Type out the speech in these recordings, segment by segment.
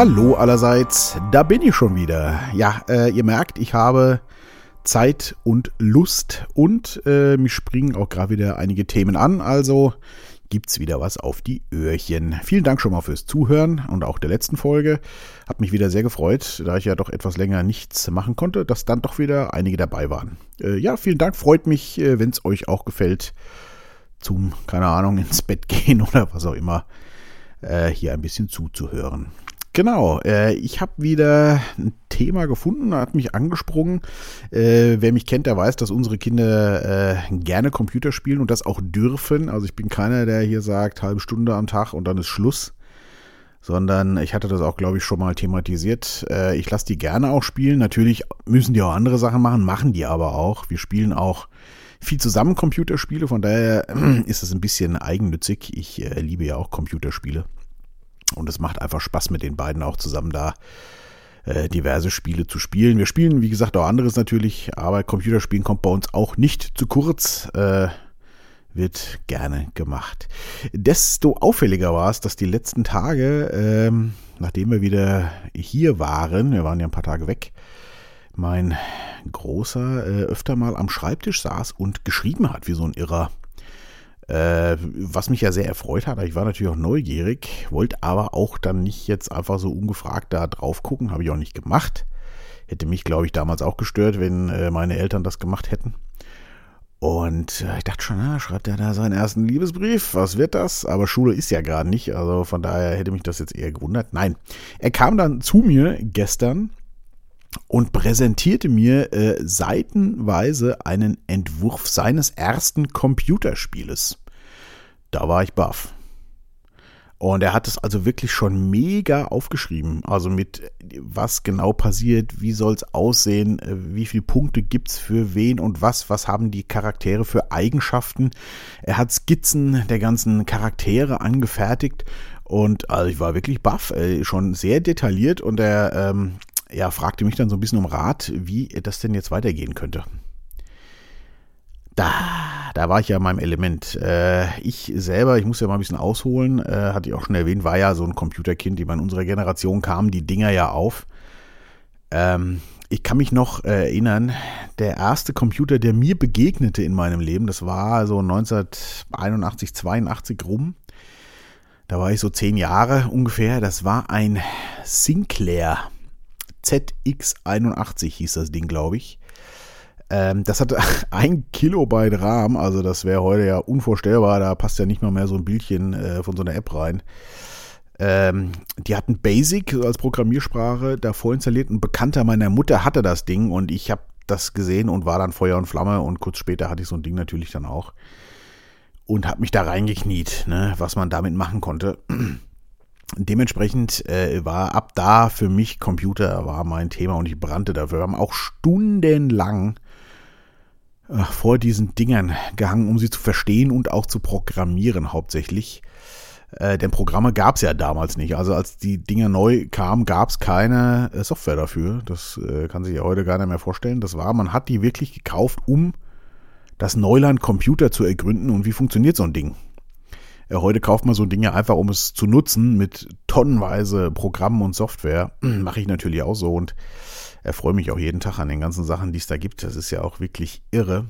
Hallo allerseits, da bin ich schon wieder. Ja, äh, ihr merkt, ich habe Zeit und Lust und äh, mich springen auch gerade wieder einige Themen an, also gibt's wieder was auf die Öhrchen. Vielen Dank schon mal fürs Zuhören und auch der letzten Folge. Hat mich wieder sehr gefreut, da ich ja doch etwas länger nichts machen konnte, dass dann doch wieder einige dabei waren. Äh, ja, vielen Dank, freut mich, äh, wenn es euch auch gefällt, zum, keine Ahnung, ins Bett gehen oder was auch immer, äh, hier ein bisschen zuzuhören. Genau, äh, ich habe wieder ein Thema gefunden, hat mich angesprungen. Äh, wer mich kennt, der weiß, dass unsere Kinder äh, gerne Computer spielen und das auch dürfen. Also ich bin keiner, der hier sagt, halbe Stunde am Tag und dann ist Schluss. Sondern ich hatte das auch, glaube ich, schon mal thematisiert. Äh, ich lasse die gerne auch spielen. Natürlich müssen die auch andere Sachen machen, machen die aber auch. Wir spielen auch viel zusammen Computerspiele, von daher ist es ein bisschen eigennützig. Ich äh, liebe ja auch Computerspiele. Und es macht einfach Spaß mit den beiden auch zusammen da äh, diverse Spiele zu spielen. Wir spielen, wie gesagt, auch anderes natürlich, aber Computerspielen kommt bei uns auch nicht zu kurz. Äh, wird gerne gemacht. Desto auffälliger war es, dass die letzten Tage, ähm, nachdem wir wieder hier waren, wir waren ja ein paar Tage weg, mein Großer äh, öfter mal am Schreibtisch saß und geschrieben hat, wie so ein Irrer. Äh, was mich ja sehr erfreut hat, ich war natürlich auch neugierig, wollte aber auch dann nicht jetzt einfach so ungefragt da drauf gucken, habe ich auch nicht gemacht. Hätte mich, glaube ich, damals auch gestört, wenn äh, meine Eltern das gemacht hätten. Und äh, ich dachte schon, na, schreibt er da seinen ersten Liebesbrief? Was wird das? Aber Schule ist ja gerade nicht, also von daher hätte mich das jetzt eher gewundert. Nein, er kam dann zu mir gestern und präsentierte mir äh, seitenweise einen Entwurf seines ersten Computerspieles. Da war ich baff. Und er hat es also wirklich schon mega aufgeschrieben. Also mit was genau passiert, wie soll es aussehen, äh, wie viele Punkte gibt es für wen und was, was haben die Charaktere für Eigenschaften. Er hat Skizzen der ganzen Charaktere angefertigt. Und also ich war wirklich baff, schon sehr detailliert und er ähm, ja, fragte mich dann so ein bisschen um Rat, wie das denn jetzt weitergehen könnte. Da, da war ich ja in meinem Element. Äh, ich selber, ich muss ja mal ein bisschen ausholen, äh, hatte ich auch schon erwähnt, war ja so ein Computerkind, die in unserer Generation kamen die Dinger ja auf. Ähm, ich kann mich noch erinnern, der erste Computer, der mir begegnete in meinem Leben, das war so 1981, 82 rum. Da war ich so zehn Jahre ungefähr. Das war ein Sinclair. ZX81 hieß das Ding, glaube ich. Ähm, das hatte ein Kilobyte RAM, also das wäre heute ja unvorstellbar. Da passt ja nicht mal mehr so ein Bildchen äh, von so einer App rein. Ähm, die hatten Basic als Programmiersprache davor installiert. Ein Bekannter meiner Mutter hatte das Ding und ich habe das gesehen und war dann Feuer und Flamme und kurz später hatte ich so ein Ding natürlich dann auch und habe mich da reingekniet, ne, was man damit machen konnte dementsprechend äh, war ab da für mich Computer war mein Thema und ich brannte dafür. Wir haben auch stundenlang äh, vor diesen Dingern gehangen, um sie zu verstehen und auch zu programmieren hauptsächlich. Äh, denn Programme gab es ja damals nicht. Also als die Dinger neu kamen, gab es keine äh, Software dafür. Das äh, kann sich ja heute gar nicht mehr vorstellen. Das war, man hat die wirklich gekauft, um das Neuland Computer zu ergründen und wie funktioniert so ein Ding. Äh, heute kauft man so Dinge einfach, um es zu nutzen mit tonnenweise Programmen und Software. Mache ich natürlich auch so und erfreue mich auch jeden Tag an den ganzen Sachen, die es da gibt. Das ist ja auch wirklich irre.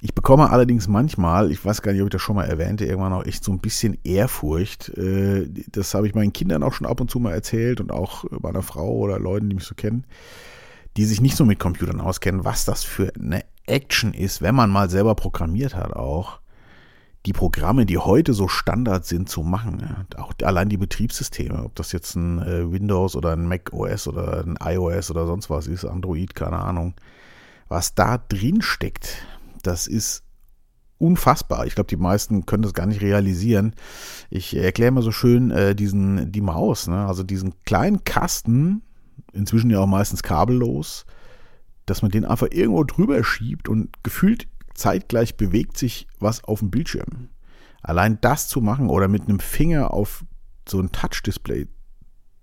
Ich bekomme allerdings manchmal, ich weiß gar nicht, ob ich das schon mal erwähnte, irgendwann auch echt so ein bisschen Ehrfurcht. Äh, das habe ich meinen Kindern auch schon ab und zu mal erzählt und auch meiner Frau oder Leuten, die mich so kennen, die sich nicht so mit Computern auskennen, was das für eine Action ist, wenn man mal selber programmiert hat auch die Programme, die heute so Standard sind, zu machen. Auch allein die Betriebssysteme, ob das jetzt ein äh, Windows oder ein Mac OS oder ein iOS oder sonst was ist, Android, keine Ahnung. Was da drin steckt, das ist unfassbar. Ich glaube, die meisten können das gar nicht realisieren. Ich erkläre mal so schön äh, diesen, die Maus, ne? also diesen kleinen Kasten, inzwischen ja auch meistens kabellos, dass man den einfach irgendwo drüber schiebt und gefühlt zeitgleich bewegt sich was auf dem Bildschirm. Allein das zu machen oder mit einem Finger auf so ein Touch-Display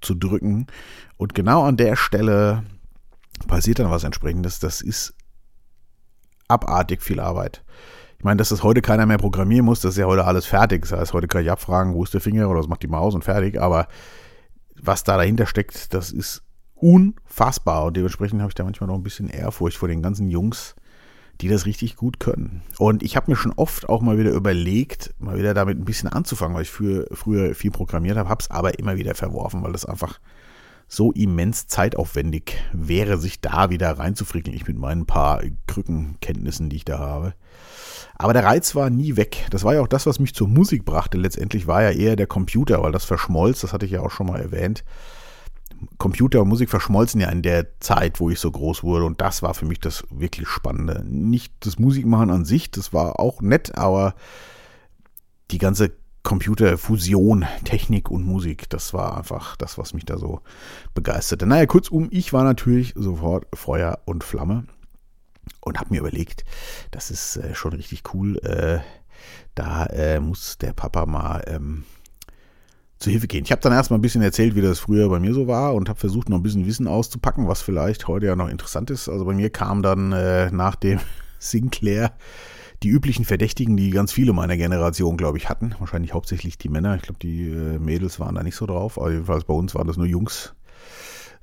zu drücken und genau an der Stelle passiert dann was entsprechendes, das ist abartig viel Arbeit. Ich meine, dass das heute keiner mehr programmieren muss, das ist ja heute alles fertig. Das heißt, heute kann ich abfragen, wo ist der Finger oder was macht die Maus und fertig, aber was da dahinter steckt, das ist unfassbar. Und dementsprechend habe ich da manchmal noch ein bisschen Ehrfurcht vor den ganzen Jungs, die das richtig gut können. Und ich habe mir schon oft auch mal wieder überlegt, mal wieder damit ein bisschen anzufangen, weil ich für, früher viel programmiert habe, habe es aber immer wieder verworfen, weil das einfach so immens zeitaufwendig wäre, sich da wieder reinzufrickeln. Ich mit meinen paar Krückenkenntnissen, die ich da habe. Aber der Reiz war nie weg. Das war ja auch das, was mich zur Musik brachte. Letztendlich war ja eher der Computer, weil das verschmolz, das hatte ich ja auch schon mal erwähnt. Computer und Musik verschmolzen ja in der Zeit, wo ich so groß wurde. Und das war für mich das wirklich Spannende. Nicht das Musikmachen an sich, das war auch nett, aber die ganze Computerfusion, Technik und Musik, das war einfach das, was mich da so begeisterte. Naja, kurzum, ich war natürlich sofort Feuer und Flamme und habe mir überlegt, das ist äh, schon richtig cool. Äh, da äh, muss der Papa mal ähm, zu Hilfe gehen. Ich habe dann erstmal ein bisschen erzählt, wie das früher bei mir so war und habe versucht, noch ein bisschen Wissen auszupacken, was vielleicht heute ja noch interessant ist. Also bei mir kam dann äh, nach dem Sinclair die üblichen Verdächtigen, die ganz viele meiner Generation, glaube ich, hatten. Wahrscheinlich hauptsächlich die Männer. Ich glaube, die äh, Mädels waren da nicht so drauf. Aber jedenfalls bei uns waren das nur Jungs.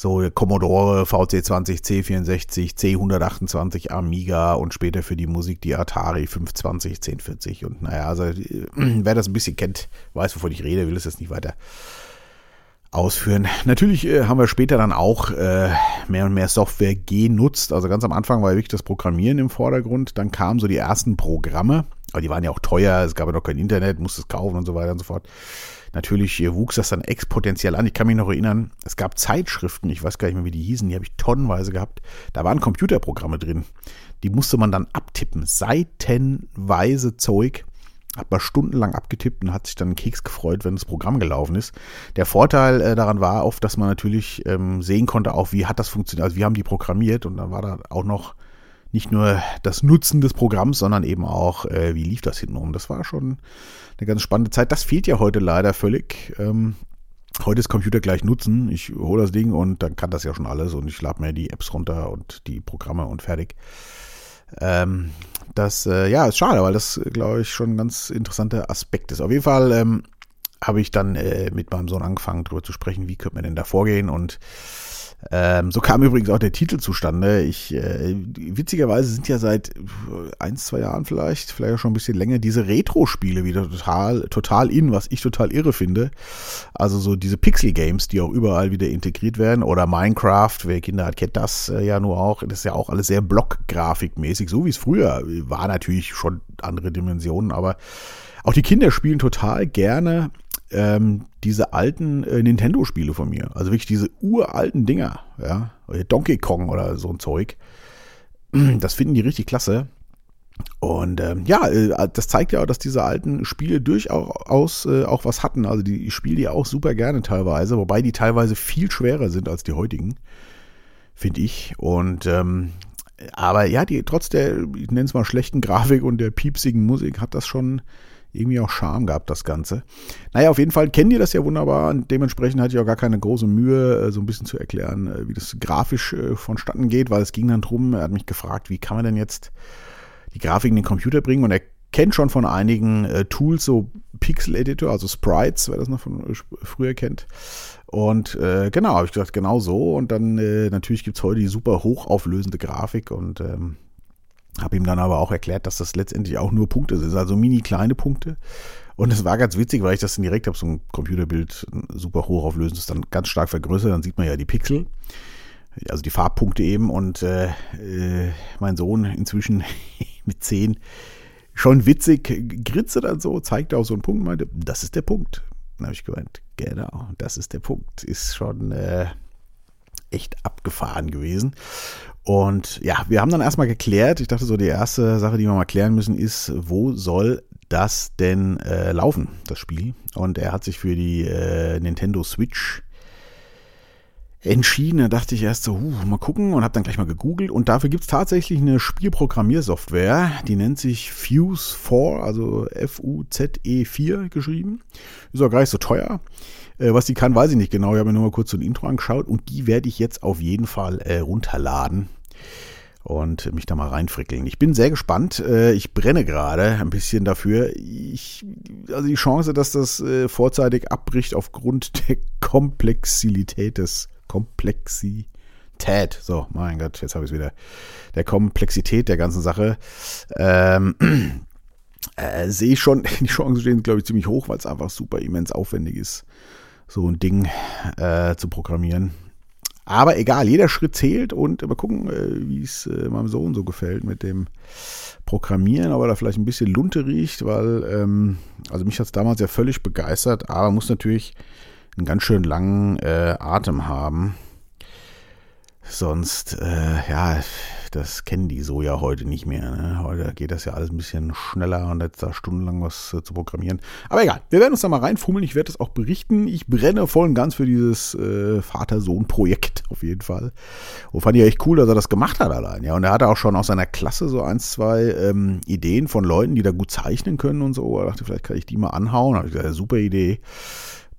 So Commodore, VC20, C64, C128, Amiga und später für die Musik die Atari 520, 1040. Und naja, also äh, wer das ein bisschen kennt, weiß, wovon ich rede, will es jetzt nicht weiter ausführen. Natürlich äh, haben wir später dann auch äh, mehr und mehr Software genutzt. Also ganz am Anfang war wirklich das Programmieren im Vordergrund. Dann kamen so die ersten Programme, aber die waren ja auch teuer. Es gab ja noch kein Internet, musste es kaufen und so weiter und so fort. Natürlich wuchs das dann exponentiell an. Ich kann mich noch erinnern, es gab Zeitschriften, ich weiß gar nicht mehr, wie die hießen, die habe ich tonnenweise gehabt. Da waren Computerprogramme drin. Die musste man dann abtippen. Seitenweise Zeug hat man stundenlang abgetippt und hat sich dann einen Keks gefreut, wenn das Programm gelaufen ist. Der Vorteil äh, daran war oft, dass man natürlich ähm, sehen konnte, auch wie hat das funktioniert, also wie haben die programmiert und dann war da auch noch nicht nur das Nutzen des Programms, sondern eben auch, äh, wie lief das hintenrum. Das war schon eine ganz spannende Zeit. Das fehlt ja heute leider völlig. Ähm, heute ist Computer gleich Nutzen. Ich hole das Ding und dann kann das ja schon alles und ich lade mir die Apps runter und die Programme und fertig. Ähm, das, äh, ja, ist schade, weil das, glaube ich, schon ein ganz interessanter Aspekt ist. Auf jeden Fall ähm, habe ich dann äh, mit meinem Sohn angefangen, darüber zu sprechen, wie könnte man denn da vorgehen und ähm, so kam übrigens auch der Titel zustande. Ich, äh, witzigerweise sind ja seit ein, zwei Jahren vielleicht, vielleicht auch schon ein bisschen länger, diese Retro-Spiele wieder total, total in, was ich total irre finde. Also so diese Pixel-Games, die auch überall wieder integriert werden. Oder Minecraft, wer Kinder hat, kennt das äh, ja nur auch. Das ist ja auch alles sehr Block-Grafikmäßig, so wie es früher war. Natürlich schon andere Dimensionen, aber auch die Kinder spielen total gerne ähm, diese alten äh, Nintendo-Spiele von mir. Also wirklich diese uralten Dinger, ja. Donkey Kong oder so ein Zeug. Das finden die richtig klasse. Und ähm, ja, äh, das zeigt ja auch, dass diese alten Spiele durchaus äh, auch was hatten. Also die, spiele die auch super gerne teilweise, wobei die teilweise viel schwerer sind als die heutigen, finde ich. Und ähm, aber ja, die trotz der, ich nenne es mal schlechten Grafik und der piepsigen Musik hat das schon irgendwie auch Charme gehabt, das Ganze. Naja, auf jeden Fall kennen die das ja wunderbar und dementsprechend hatte ich auch gar keine große Mühe, äh, so ein bisschen zu erklären, äh, wie das grafisch äh, vonstatten geht, weil es ging dann drum, er hat mich gefragt, wie kann man denn jetzt die Grafik in den Computer bringen und er kennt schon von einigen Tools, so Pixel-Editor, also Sprites, wer das noch von früher kennt. Und äh, genau, habe ich gesagt, genau so. Und dann äh, natürlich gibt es heute die super hochauflösende Grafik und ähm, habe ihm dann aber auch erklärt, dass das letztendlich auch nur Punkte sind, also mini kleine Punkte. Und es war ganz witzig, weil ich das dann direkt habe, so ein Computerbild super hoch auflösen, das dann ganz stark vergrößert, dann sieht man ja die Pixel, also die Farbpunkte eben. Und äh, äh, mein Sohn inzwischen mit 10 schon witzig, gritze dann so, zeigte auf so einen Punkt und meinte, das ist der Punkt. Dann habe ich gemeint, genau, das ist der Punkt. Ist schon äh, echt abgefahren gewesen. Und ja, wir haben dann erstmal geklärt, ich dachte so, die erste Sache, die wir mal klären müssen, ist, wo soll das denn äh, laufen, das Spiel? Und er hat sich für die äh, Nintendo Switch entschieden. Da dachte ich erst so, uh, mal gucken und habe dann gleich mal gegoogelt. Und dafür gibt es tatsächlich eine Spielprogrammiersoftware, die nennt sich Fuse 4, also F-U-Z-E 4 geschrieben. Ist auch gar nicht so teuer. Äh, was die kann, weiß ich nicht genau. Ich habe mir nur mal kurz so ein Intro angeschaut und die werde ich jetzt auf jeden Fall äh, runterladen. und mich da mal reinfrickeln. Ich bin sehr gespannt. Äh, ich brenne gerade ein bisschen dafür. Ich, also die Chance, dass das äh, vorzeitig abbricht aufgrund der Komplexität des Komplexität. So, mein Gott, jetzt habe ich es wieder. Der Komplexität der ganzen Sache. Ähm, äh, sehe ich schon, die Chancen stehen, glaube ich, ziemlich hoch, weil es einfach super immens aufwendig ist, so ein Ding äh, zu programmieren. Aber egal, jeder Schritt zählt und mal gucken, äh, wie es äh, meinem Sohn so gefällt mit dem Programmieren, aber da vielleicht ein bisschen Lunte riecht, weil, ähm, also mich hat es damals ja völlig begeistert, aber muss natürlich einen ganz schön langen äh, Atem haben. Sonst, äh, ja, das kennen die so ja heute nicht mehr. Ne? Heute geht das ja alles ein bisschen schneller und jetzt da stundenlang was äh, zu programmieren. Aber egal, wir werden uns da mal reinfummeln. Ich werde das auch berichten. Ich brenne voll und ganz für dieses äh, Vater-Sohn-Projekt auf jeden Fall. Und fand ich echt cool, dass er das gemacht hat allein. Ja, und er hatte auch schon aus seiner Klasse so ein, zwei ähm, Ideen von Leuten, die da gut zeichnen können und so. Er dachte, vielleicht kann ich die mal anhauen. Da habe ich gesagt, super Idee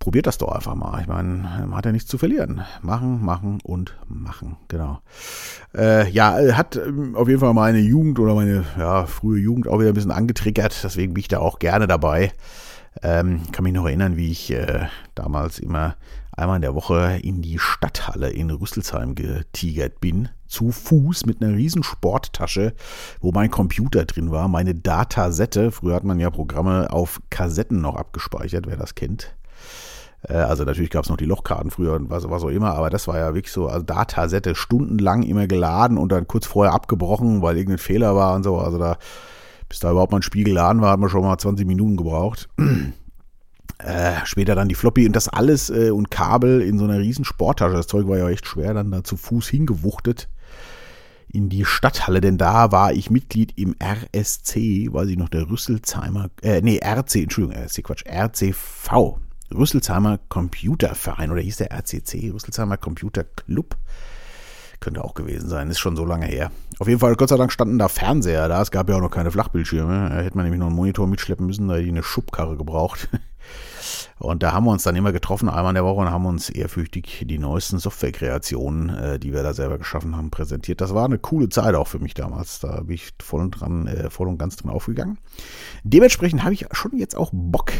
probiert das doch einfach mal. Ich meine, man hat ja nichts zu verlieren. Machen, machen und machen. Genau. Äh, ja, hat ähm, auf jeden Fall meine Jugend oder meine ja, frühe Jugend auch wieder ein bisschen angetriggert. Deswegen bin ich da auch gerne dabei. Ähm, kann mich noch erinnern, wie ich äh, damals immer einmal in der Woche in die Stadthalle in Rüsselsheim getigert bin. Zu Fuß mit einer riesen Sporttasche, wo mein Computer drin war, meine Datasette. Früher hat man ja Programme auf Kassetten noch abgespeichert, wer das kennt. Äh, also natürlich gab es noch die Lochkarten früher und was, was auch immer, aber das war ja wirklich so, also Datasette stundenlang immer geladen und dann kurz vorher abgebrochen, weil irgendein Fehler war und so. Also da, bis da überhaupt mal ein Spiel geladen war, hat man schon mal 20 Minuten gebraucht. Äh, später dann die Floppy und das alles äh, und Kabel in so einer riesen Sporttasche. Das Zeug war ja echt schwer, dann da zu Fuß hingewuchtet in die Stadthalle, denn da war ich Mitglied im RSC, weiß ich noch, der Rüsselsheimer, äh, nee, RC, Entschuldigung, RSC, Quatsch, RCV, Rüsselsheimer Computerverein oder hieß der RCC, Rüsselsheimer Computer Club. Könnte auch gewesen sein, ist schon so lange her. Auf jeden Fall, Gott sei Dank standen da Fernseher da. Es gab ja auch noch keine Flachbildschirme. Da hätte man nämlich noch einen Monitor mitschleppen müssen, da hätte ich eine Schubkarre gebraucht. Und da haben wir uns dann immer getroffen, einmal in der Woche, und haben uns ehrfürchtig die neuesten Softwarekreationen, äh, die wir da selber geschaffen haben, präsentiert. Das war eine coole Zeit auch für mich damals. Da bin ich voll und, dran, äh, voll und ganz drin aufgegangen. Dementsprechend habe ich schon jetzt auch Bock,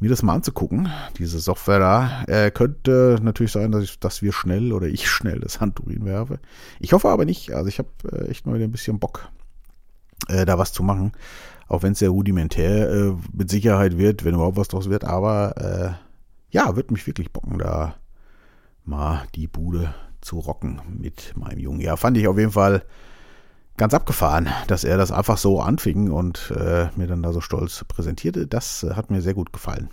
mir das mal anzugucken, diese Software da. Äh, könnte natürlich sein, dass, ich, dass wir schnell oder ich schnell das Handtuch hinwerfe. Ich hoffe aber nicht. Also ich habe äh, echt mal wieder ein bisschen Bock, äh, da was zu machen. Auch wenn es sehr rudimentär äh, mit Sicherheit wird, wenn überhaupt was draus wird. Aber äh, ja, wird mich wirklich bocken, da mal die Bude zu rocken mit meinem Jungen. Ja, fand ich auf jeden Fall ganz abgefahren, dass er das einfach so anfing und äh, mir dann da so stolz präsentierte. Das äh, hat mir sehr gut gefallen.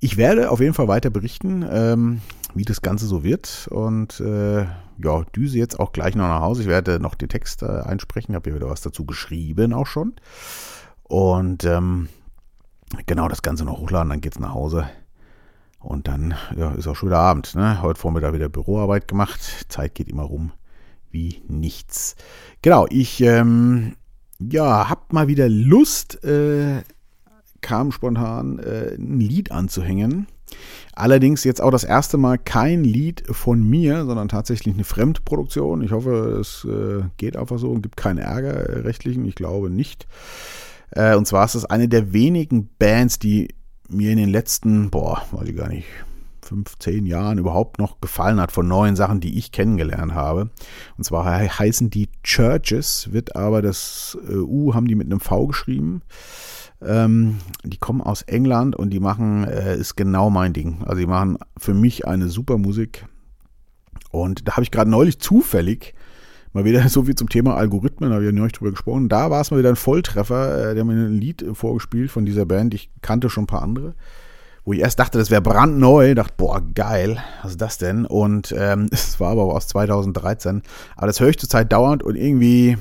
Ich werde auf jeden Fall weiter berichten, ähm, wie das Ganze so wird. Und äh, ja, düse jetzt auch gleich noch nach Hause. Ich werde noch den Text äh, einsprechen, habe hier wieder was dazu geschrieben auch schon. Und ähm, genau das Ganze noch hochladen, dann geht's nach Hause. Und dann ja, ist auch schon wieder Abend. Ne? Heute Vormittag wieder Büroarbeit gemacht. Zeit geht immer rum wie nichts. Genau, ich ähm, ja, hab mal wieder Lust, äh, kam spontan äh, ein Lied anzuhängen. Allerdings jetzt auch das erste Mal kein Lied von mir, sondern tatsächlich eine Fremdproduktion. Ich hoffe, es äh, geht einfach so und gibt keinen Ärger äh, rechtlichen. Ich glaube nicht. Äh, und zwar ist es eine der wenigen Bands, die mir in den letzten, boah, weiß ich gar nicht, fünf, zehn Jahren überhaupt noch gefallen hat von neuen Sachen, die ich kennengelernt habe. Und zwar heißen die Churches, wird aber das äh, U haben die mit einem V geschrieben. Ähm, die kommen aus England und die machen, äh, ist genau mein Ding. Also die machen für mich eine super Musik. Und da habe ich gerade neulich zufällig mal wieder so viel zum Thema Algorithmen, da habe ich ja neulich drüber gesprochen. Da war es mal wieder ein Volltreffer. Äh, der mir ein Lied vorgespielt von dieser Band. Ich kannte schon ein paar andere wo ich erst dachte, das wäre brandneu, dachte, boah, geil, was ist das denn? Und ähm, es war aber aus 2013. Aber das höre ich zurzeit dauernd und irgendwie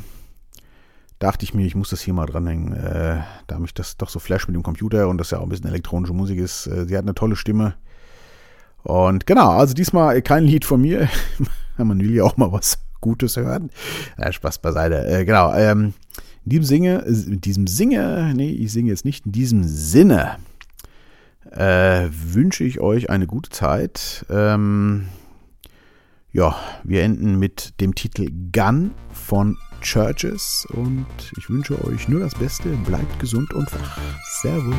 dachte ich mir, ich muss das hier mal dranhängen, äh, da mich das doch so flasht mit dem Computer und das ja auch ein bisschen elektronische Musik ist. Äh, sie hat eine tolle Stimme. Und genau, also diesmal kein Lied von mir. Man will ja auch mal was Gutes hören. Ja, Spaß beiseite. Äh, genau, ähm, in diesem Singe, in diesem Singe, nee, ich singe jetzt nicht, in diesem Sinne äh, wünsche ich euch eine gute Zeit. Ähm, Ja, wir enden mit dem Titel Gun von Churches und ich wünsche euch nur das Beste. Bleibt gesund und wach. Servus.